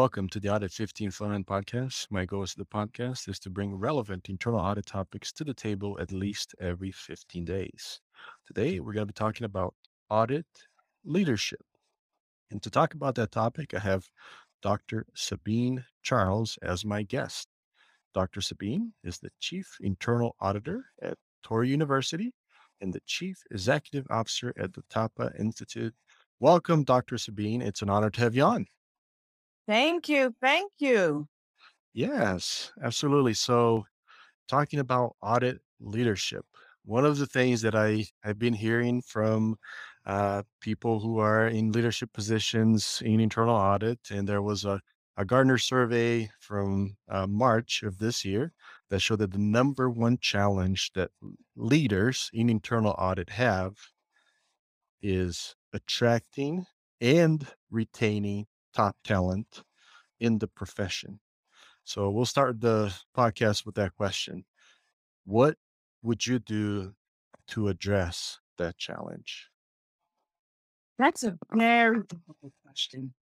Welcome to the Audit 15 Fun podcast. My goal with the podcast is to bring relevant internal audit topics to the table at least every 15 days. Today, we're going to be talking about audit leadership. And to talk about that topic, I have Dr. Sabine Charles as my guest. Dr. Sabine is the Chief Internal Auditor at Touro University and the Chief Executive Officer at the Tapa Institute. Welcome, Dr. Sabine. It's an honor to have you on. Thank you. Thank you. Yes, absolutely. So, talking about audit leadership, one of the things that I have been hearing from uh, people who are in leadership positions in internal audit, and there was a, a Gartner survey from uh, March of this year that showed that the number one challenge that leaders in internal audit have is attracting and retaining top talent in the profession. So we'll start the podcast with that question. What would you do to address that challenge? That's a very difficult question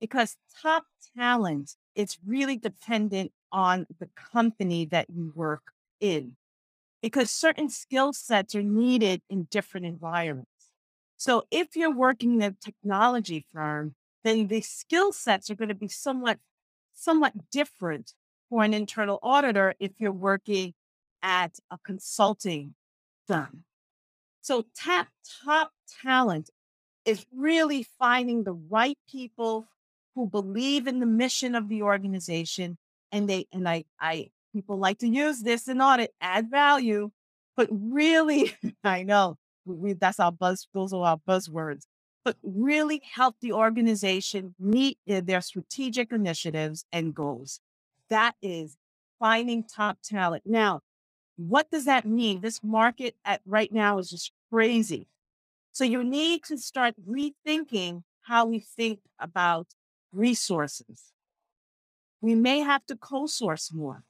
because top talent is really dependent on the company that you work in because certain skill sets are needed in different environments. So if you're working in a technology firm, then the skill sets are going to be somewhat somewhat different for an internal auditor if you're working at a consulting firm. So tap top talent is really finding the right people who believe in the mission of the organization and they and I I people like to use this in audit add value but really I know we, that's our buzz those are our buzzwords really help the organization meet their strategic initiatives and goals. That is finding top talent. Now, what does that mean? This market at right now is just crazy. So you need to start rethinking how we think about resources. We may have to co-source more.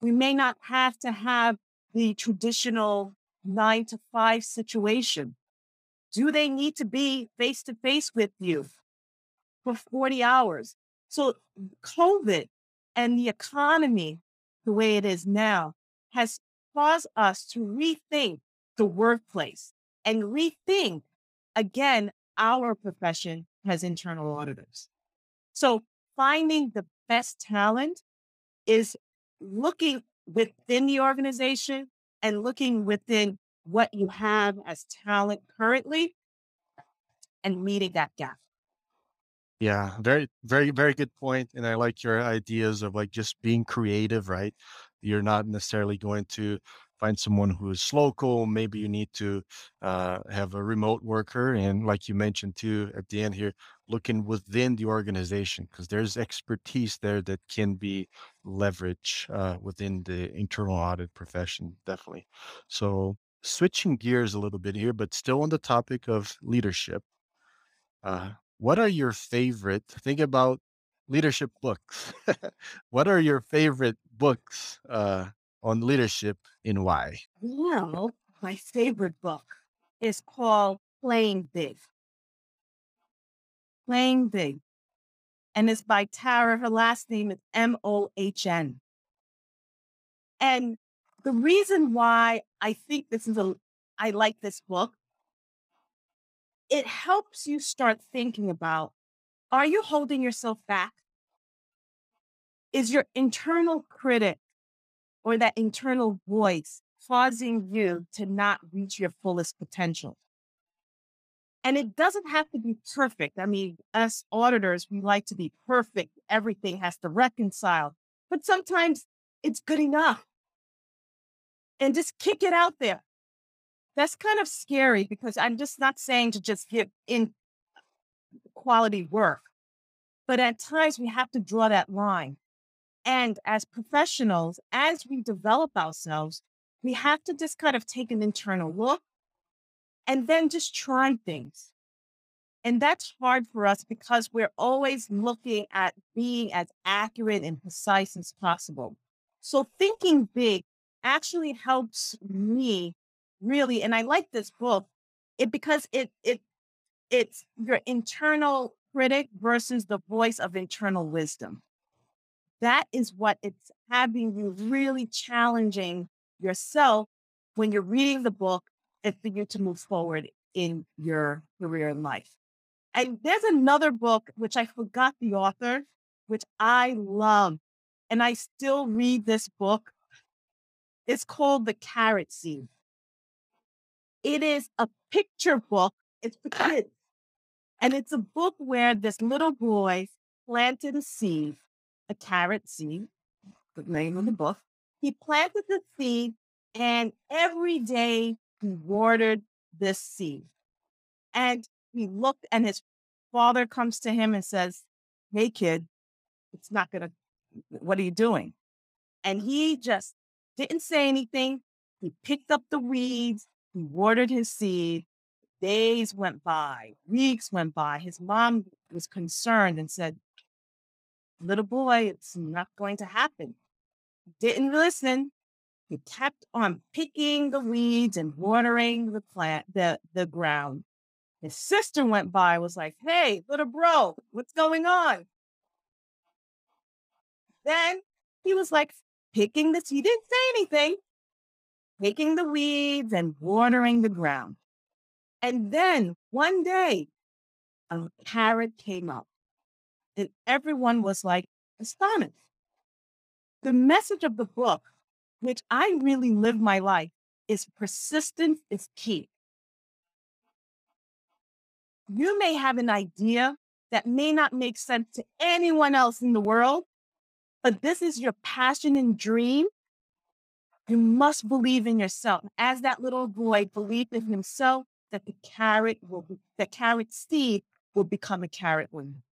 We may not have to have the traditional nine to five situation. Do they need to be face to face with you for 40 hours? So, COVID and the economy, the way it is now, has caused us to rethink the workplace and rethink again our profession as internal auditors. So, finding the best talent is looking within the organization and looking within what you have as talent currently and meeting that gap. Yeah, very, very, very good point. And I like your ideas of like just being creative, right? You're not necessarily going to find someone who is local. Maybe you need to uh, have a remote worker. And like you mentioned too at the end here, looking within the organization because there's expertise there that can be leveraged uh, within the internal audit profession, definitely. So switching gears a little bit here, but still on the topic of leadership. Uh, what are your favorite? Think about leadership books. what are your favorite books uh, on leadership and why? Well, my favorite book is called Playing Big. Playing Big. And it's by Tara. Her last name is M O H N. And the reason why I think this is a, I like this book, it helps you start thinking about are you holding yourself back? Is your internal critic or that internal voice causing you to not reach your fullest potential? And it doesn't have to be perfect. I mean, us auditors, we like to be perfect. Everything has to reconcile. But sometimes it's good enough and just kick it out there. That's kind of scary because I'm just not saying to just give in quality work, but at times we have to draw that line. And as professionals, as we develop ourselves, we have to just kind of take an internal look and then just try things. And that's hard for us because we're always looking at being as accurate and precise as possible. So thinking big actually helps me really and i like this book it because it it it's your internal critic versus the voice of internal wisdom. That is what it's having you really challenging yourself when you're reading the book and for you to move forward in your career in life. And there's another book, which I forgot the author, which I love. And I still read this book. It's called The Carrot Seed. It is a picture book, it's for kids. And it's a book where this little boy planted a seed, a carrot seed, the name of the book. He planted the seed, and every day he watered this seed. And he looked, and his father comes to him and says, Hey, kid, it's not going to, what are you doing? And he just didn't say anything. He picked up the weeds, he watered his seed. Days went by, weeks went by. His mom was concerned and said, Little boy, it's not going to happen. Didn't listen. He kept on picking the weeds and watering the plant, the, the ground. His sister went by, was like, Hey, little bro, what's going on? Then he was like picking the, he didn't say anything, picking the weeds and watering the ground. And then one day, a carrot came up, and everyone was like astonished. The message of the book, which I really live my life, is persistence is key. You may have an idea that may not make sense to anyone else in the world, but this is your passion and dream. You must believe in yourself. As that little boy believed in himself, that the carrot will be, the carrot seed will become a carrot winner.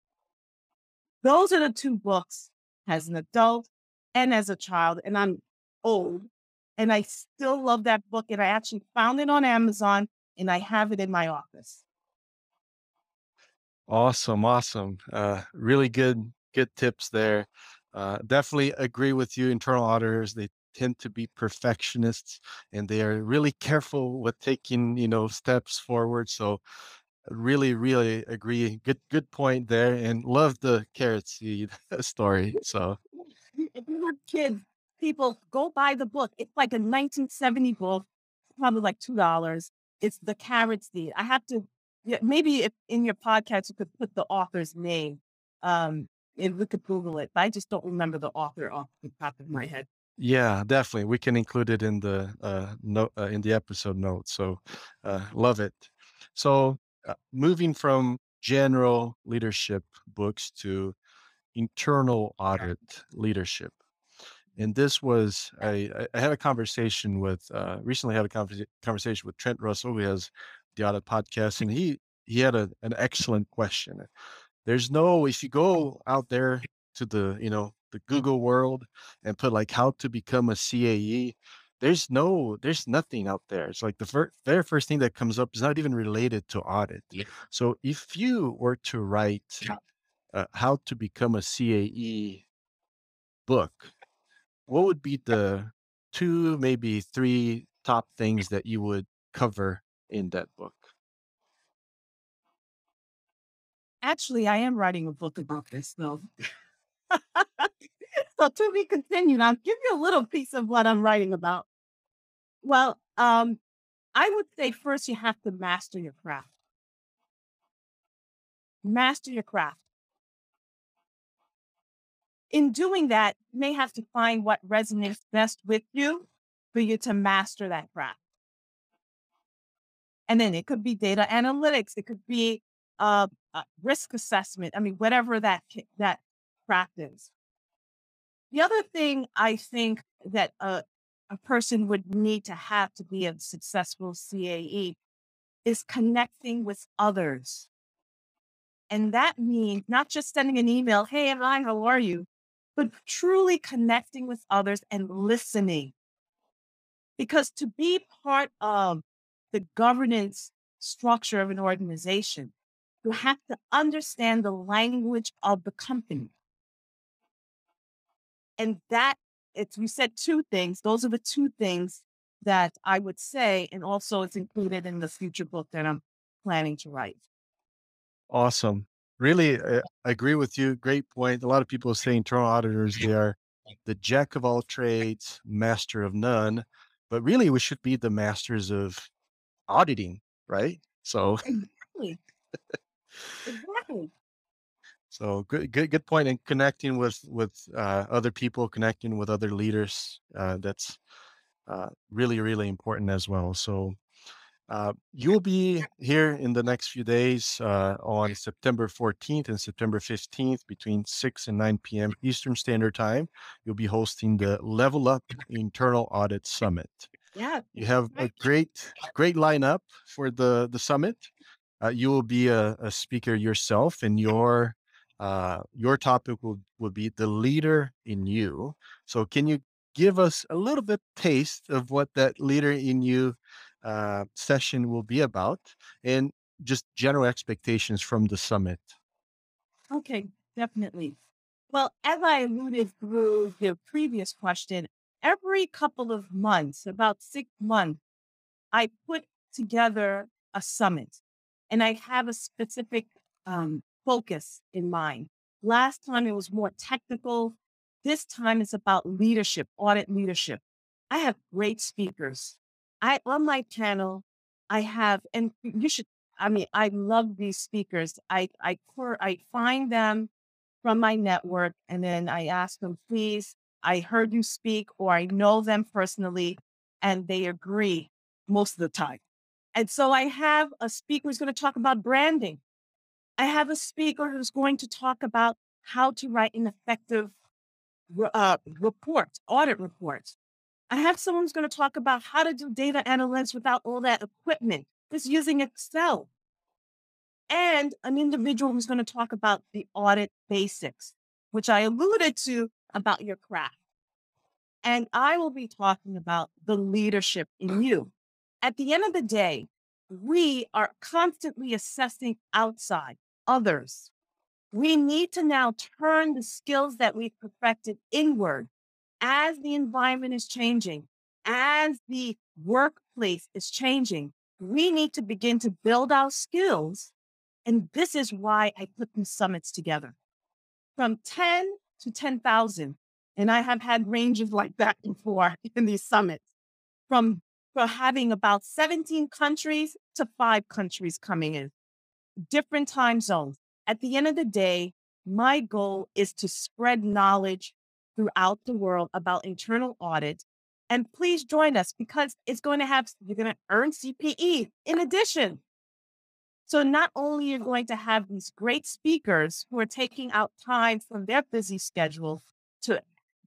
Those are the two books as an adult and as a child. And I'm old and I still love that book. And I actually found it on Amazon and I have it in my office. Awesome, awesome. Uh, really good, good tips there. Uh, definitely agree with you. Internal auditors, they tend to be perfectionists and they are really careful with taking, you know, steps forward. So really, really agree. Good, good point there. And love the carrot seed story. So if you have kids, people go buy the book. It's like a 1970 book, probably like two dollars. It's the carrot seed. I have to maybe if in your podcast you could put the author's name. Um, and we could Google it, but I just don't remember the author off the top of my head. Yeah, definitely. We can include it in the uh, note uh, in the episode notes. So, uh, love it. So, uh, moving from general leadership books to internal audit leadership, and this was I, I I had a conversation with uh, recently had a conversa- conversation with Trent Russell, who has the Audit Podcast, and he he had a, an excellent question. There's no if you go out there to the you know the Google world and put like how to become a CAE, there's no there's nothing out there. It's like the fir- very first thing that comes up is not even related to audit. Yeah. So if you were to write uh, how to become a CAE book, what would be the two maybe three top things that you would cover in that book? Actually, I am writing a book about this, though. so to be continued, I'll give you a little piece of what I'm writing about. Well, um, I would say first you have to master your craft. Master your craft. In doing that, you may have to find what resonates best with you for you to master that craft. And then it could be data analytics, it could be uh, uh, risk assessment. I mean, whatever that that practice. The other thing I think that a, a person would need to have to be a successful CAE is connecting with others. And that means not just sending an email, hey, hi, how are you? But truly connecting with others and listening. Because to be part of the governance structure of an organization, you have to understand the language of the company. And that, it's, we said two things. Those are the two things that I would say. And also, it's included in the future book that I'm planning to write. Awesome. really, uh, I agree with you. Great point. A lot of people are saying internal auditors, they are the jack of all trades, master of none, but really we should be the masters of auditing, right? So, Exactly. Exactly. so good, good, good point. And connecting with with uh, other people, connecting with other leaders, uh, that's uh, really, really important as well. So, Uh, you'll be here in the next few days uh, on September 14th and September 15th between 6 and 9 p.m. Eastern Standard Time. You'll be hosting the Level Up Internal Audit Summit. Yeah. You have a great, great lineup for the the summit. Uh, you will be a, a speaker yourself, and your uh, your topic will will be the leader in you. So, can you give us a little bit taste of what that leader in you uh, session will be about, and just general expectations from the summit? Okay, definitely. Well, as I alluded through the previous question, every couple of months, about six months, I put together a summit and I have a specific um, focus in mind. Last time it was more technical. This time it's about leadership, audit leadership. I have great speakers. I on my channel, I have, and you should. I mean, I love these speakers. I I I find them from my network, and then I ask them, please. I heard you speak, or I know them personally, and they agree most of the time. And so I have a speaker who's going to talk about branding. I have a speaker who's going to talk about how to write an effective uh, report, audit report. I have someone who's going to talk about how to do data analytics without all that equipment, just using Excel. And an individual who's going to talk about the audit basics, which I alluded to about your craft. And I will be talking about the leadership in you. At the end of the day, we are constantly assessing outside others. We need to now turn the skills that we've perfected inward as the environment is changing, as the workplace is changing. We need to begin to build our skills. And this is why I put these summits together from 10 to 10,000. And I have had ranges like that before in these summits from, from having about 17 countries to five countries coming in, different time zones. At the end of the day, my goal is to spread knowledge throughout the world about internal audit. And please join us because it's going to have, you're going to earn CPE in addition. So not only you're going to have these great speakers who are taking out time from their busy schedule to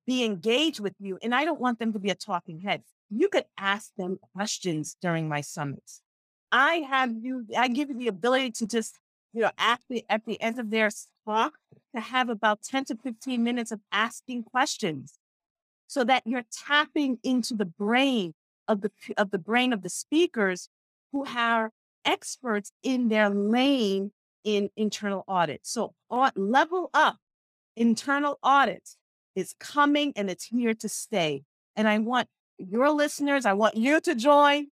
be engaged with you, and I don't want them to be a talking head. You could ask them questions during my summits. I have you, I give you the ability to just, you know, at the at the end of their talk to have about 10 to 15 minutes of asking questions so that you're tapping into the brain of the of the brain of the speakers who are experts in their lane in internal audit. So au- level up internal audit is coming and it's here to stay. And I want your listeners, I want you to join.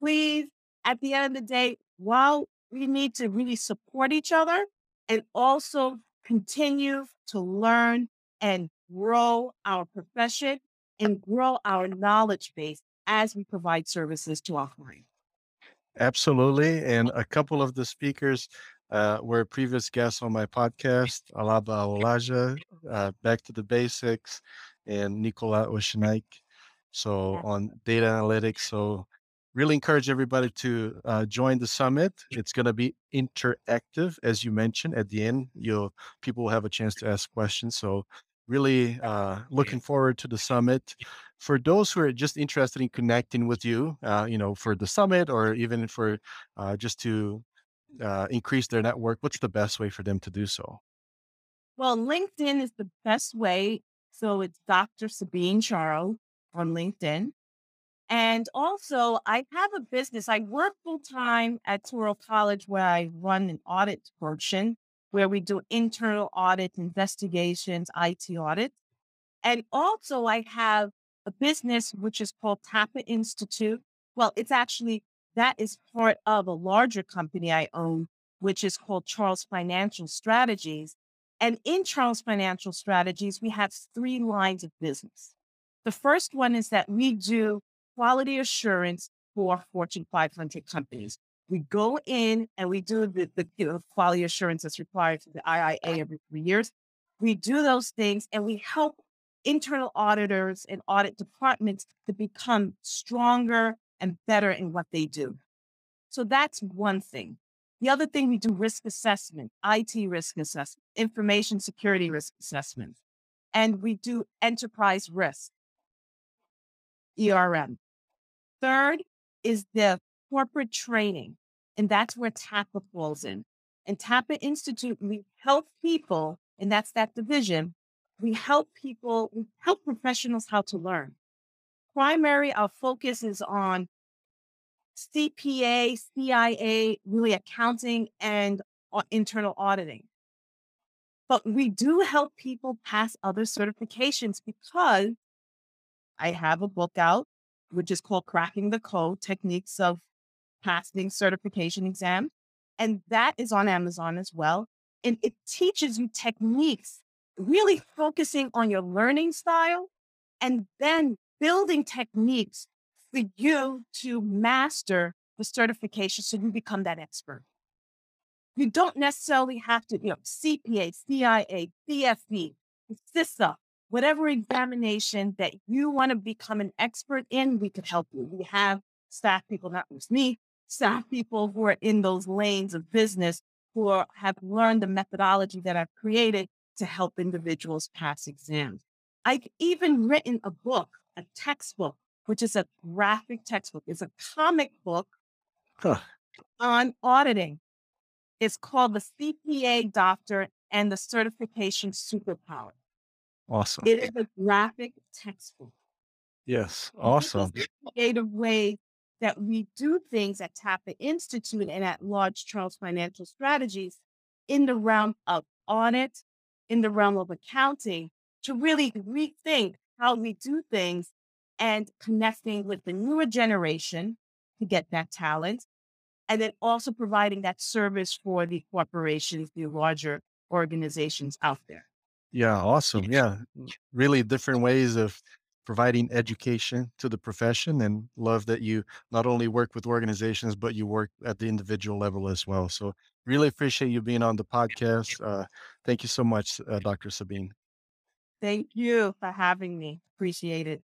Please, at the end of the day, while we need to really support each other and also continue to learn and grow our profession and grow our knowledge base as we provide services to our clients. Absolutely. And a couple of the speakers uh, were previous guests on my podcast, Alaba Olaja, uh, Back to the Basics, and Nicola Oshinaik. So Yeah. on data analytics. So really encourage everybody to uh, join the summit. It's going to be interactive, as you mentioned. At the end, you'll people will have a chance to ask questions. So really uh, looking forward to the summit. For those who are just interested in connecting with you, uh, you know, for the summit or even for uh, just to uh, increase their network, what's the best way for them to do so? Well, LinkedIn is the best way. So it's Dr. Sabine Charles on LinkedIn. And also, I have a business. I work full time at Touro College where I run an audit portion where we do internal audit, investigations, IT audits. And also, I have a business which is called TAPA Institute. Well, it's actually that is part of a larger company I own which is called Charles Financial Strategies. And in Charles Financial Strategies, we have three lines of business. The first one is that we do quality assurance for Fortune 500 companies. We go in and we do the, the you know, quality assurance that's required for the IIA every three years. We do those things and we help internal auditors and audit departments to become stronger and better in what they do. So that's one thing. The other thing we do risk assessment, IT risk assessment, information security risk assessment, and we do enterprise risk, ERM. Third is the corporate training, and that's where TAPA falls in. And TAPA Institute, we help people, and that's that division. We help people, we help professionals how to learn. Primary, our focus is on CPA, CIA, really accounting and internal auditing. But we do help people pass other certifications because I have a book out, which is called Cracking the Code Techniques of Passing Certification Exam. And that is on Amazon as well. And it teaches you techniques, really focusing on your learning style and then building techniques for you to master the certification so you become that expert. You don't necessarily have to, you know, CPA, CIA, CFP, CISA, whatever examination that you want to become an expert in, we could help you. We have staff people, not just me, staff people who are in those lanes of business who are, have learned the methodology that I've created to help individuals pass exams. I've even written a book, a textbook which is a graphic textbook. It's a comic book huh. on auditing. It's called The CPA Doctor and the Certification Superpower. Awesome. It is a graphic textbook. Yes, awesome. creative way that we do things at TAPA Institute and at Large Charles Financial Strategies in the realm of audit, in the realm of accounting, to really rethink how we do things and connecting with the newer generation to get that talent. And then also providing that service for the corporations, the larger organizations out there. Yeah, awesome. Yeah, really different ways of providing education to the profession and love that you not only work with organizations but you work at the individual level as well. So really appreciate you being on the podcast uh, thank you so much uh, dr sabine. Thank you for having me. Appreciate it